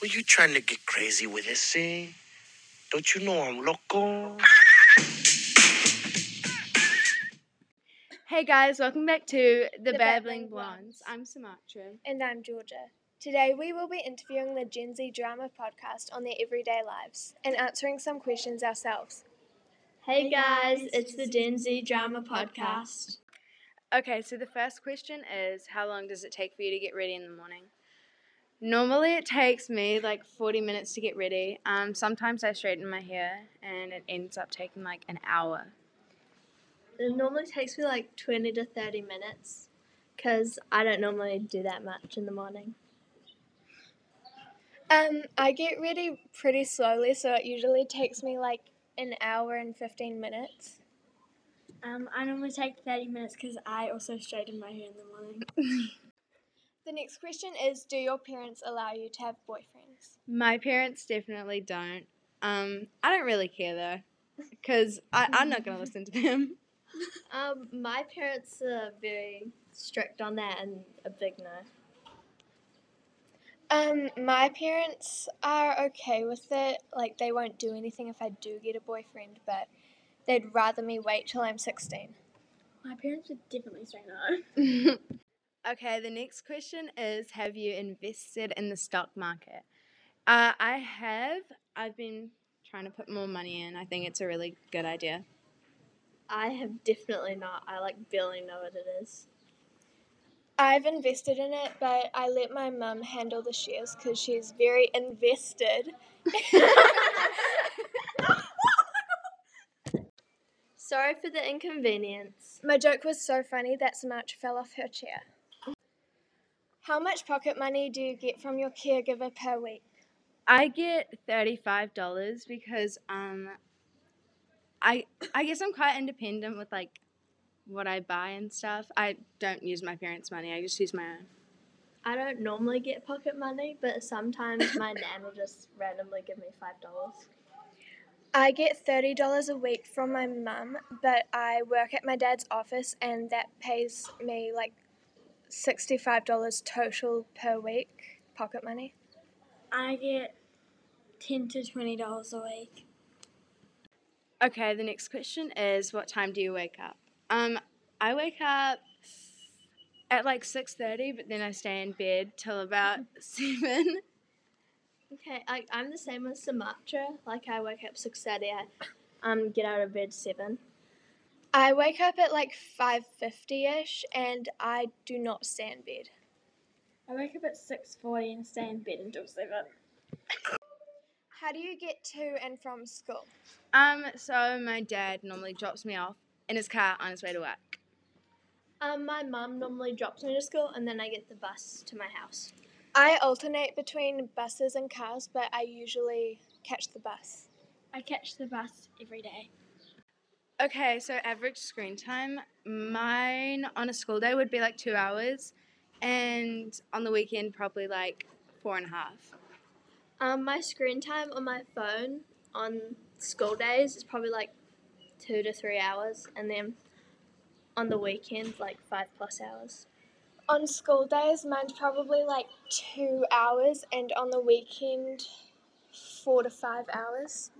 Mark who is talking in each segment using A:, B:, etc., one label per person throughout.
A: Were you trying to get crazy with this, eh? Don't you know I'm loco?
B: Hey guys, welcome back to The,
C: The
B: Babbling
C: Babbling
B: Blondes.
C: Blondes.
B: I'm Sumatra.
C: And I'm Georgia. Today we will be interviewing the Gen Z Drama podcast on their everyday lives and answering some questions ourselves.
D: Hey guys, it's the Gen Z Drama Podcast.
B: Okay, so the first question is how long does it take for you to get ready in the morning? Normally it takes me like 40 minutes to get ready. Um, sometimes I straighten my hair and it ends up taking like an hour.
D: It normally takes me like 20 to 30 minutes because I don't normally do that much in the morning.
C: Um, I get ready pretty slowly, so it usually takes me like an hour and 15 minutes.
D: Um, I normally take 30 minutes because I also straighten my hair in the morning.
C: The next question is Do your parents allow you to have boyfriends?
B: My parents definitely don't. Um, I don't really care though, because I'm not going to listen to them.
D: Um, my parents are very strict on that and a big no.
C: Um, my parents are okay with it. Like, they won't do anything if I do get a boyfriend, but they'd rather me wait till I'm 16.
D: My parents would definitely say no.
B: okay, the next question is Have you invested in the stock market? Uh, I have. I've been trying to put more money in. I think it's a really good idea.
D: I have definitely not. I like barely know what it is.
C: I've invested in it, but I let my mum handle the shares because she's very invested.
D: Sorry for the inconvenience.
C: My joke was so funny that Samantha fell off her chair. How much pocket money do you get from your caregiver per week?
B: I get thirty-five dollars because um, I I guess I'm quite independent with like what I buy and stuff. I don't use my parents' money. I just use my own.
D: I don't normally get pocket money, but sometimes my nan will just randomly give me five dollars.
C: I get $30 a week from my mum, but I work at my dad's office and that pays me like $65 total per week pocket money.
D: I get ten to twenty dollars a week.
B: Okay, the next question is what time do you wake up? Um, I wake up at like six thirty, but then I stay in bed till about seven.
D: Okay, I, I'm the same as Sumatra. Like I wake up six thirty, I um get out of bed seven.
C: I wake up at like 5.50ish and I do not stay in bed.
D: I wake up at six forty and stay in bed until seven.
C: How do you get to and from school?
B: Um, so my dad normally drops me off in his car on his way to work.
D: Um, my mum normally drops me to school and then I get the bus to my house.
C: I alternate between buses and cars, but I usually catch the bus.
D: I catch the bus every day.
B: Okay, so average screen time, mine on a school day would be like two hours, and on the weekend probably like four and a half.
D: Um, my screen time on my phone on school days is probably like two to three hours, and then on the weekend like five plus hours.
C: On school days, mine's probably like two hours, and on the weekend, four to five hours.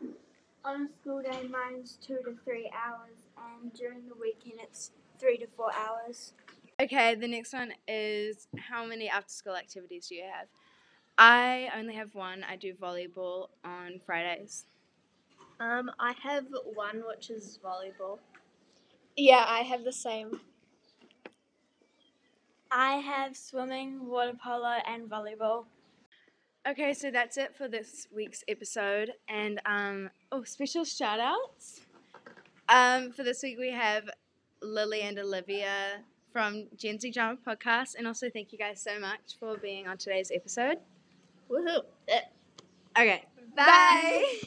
E: On a school day, mine's two to three hours, and during the weekend, it's three to four hours.
B: Okay, the next one is how many after school activities do you have? I only have one. I do volleyball on Fridays.
D: Um, I have one which is volleyball.
C: Yeah, I have the same.
E: I have swimming, water polo, and volleyball.
B: Okay, so that's it for this week's episode. And um, oh, special shout outs. Um, for this week, we have Lily and Olivia from Gen Z Drama Podcast. And also, thank you guys so much for being on today's episode.
D: Woohoo!
B: Okay,
C: Bye.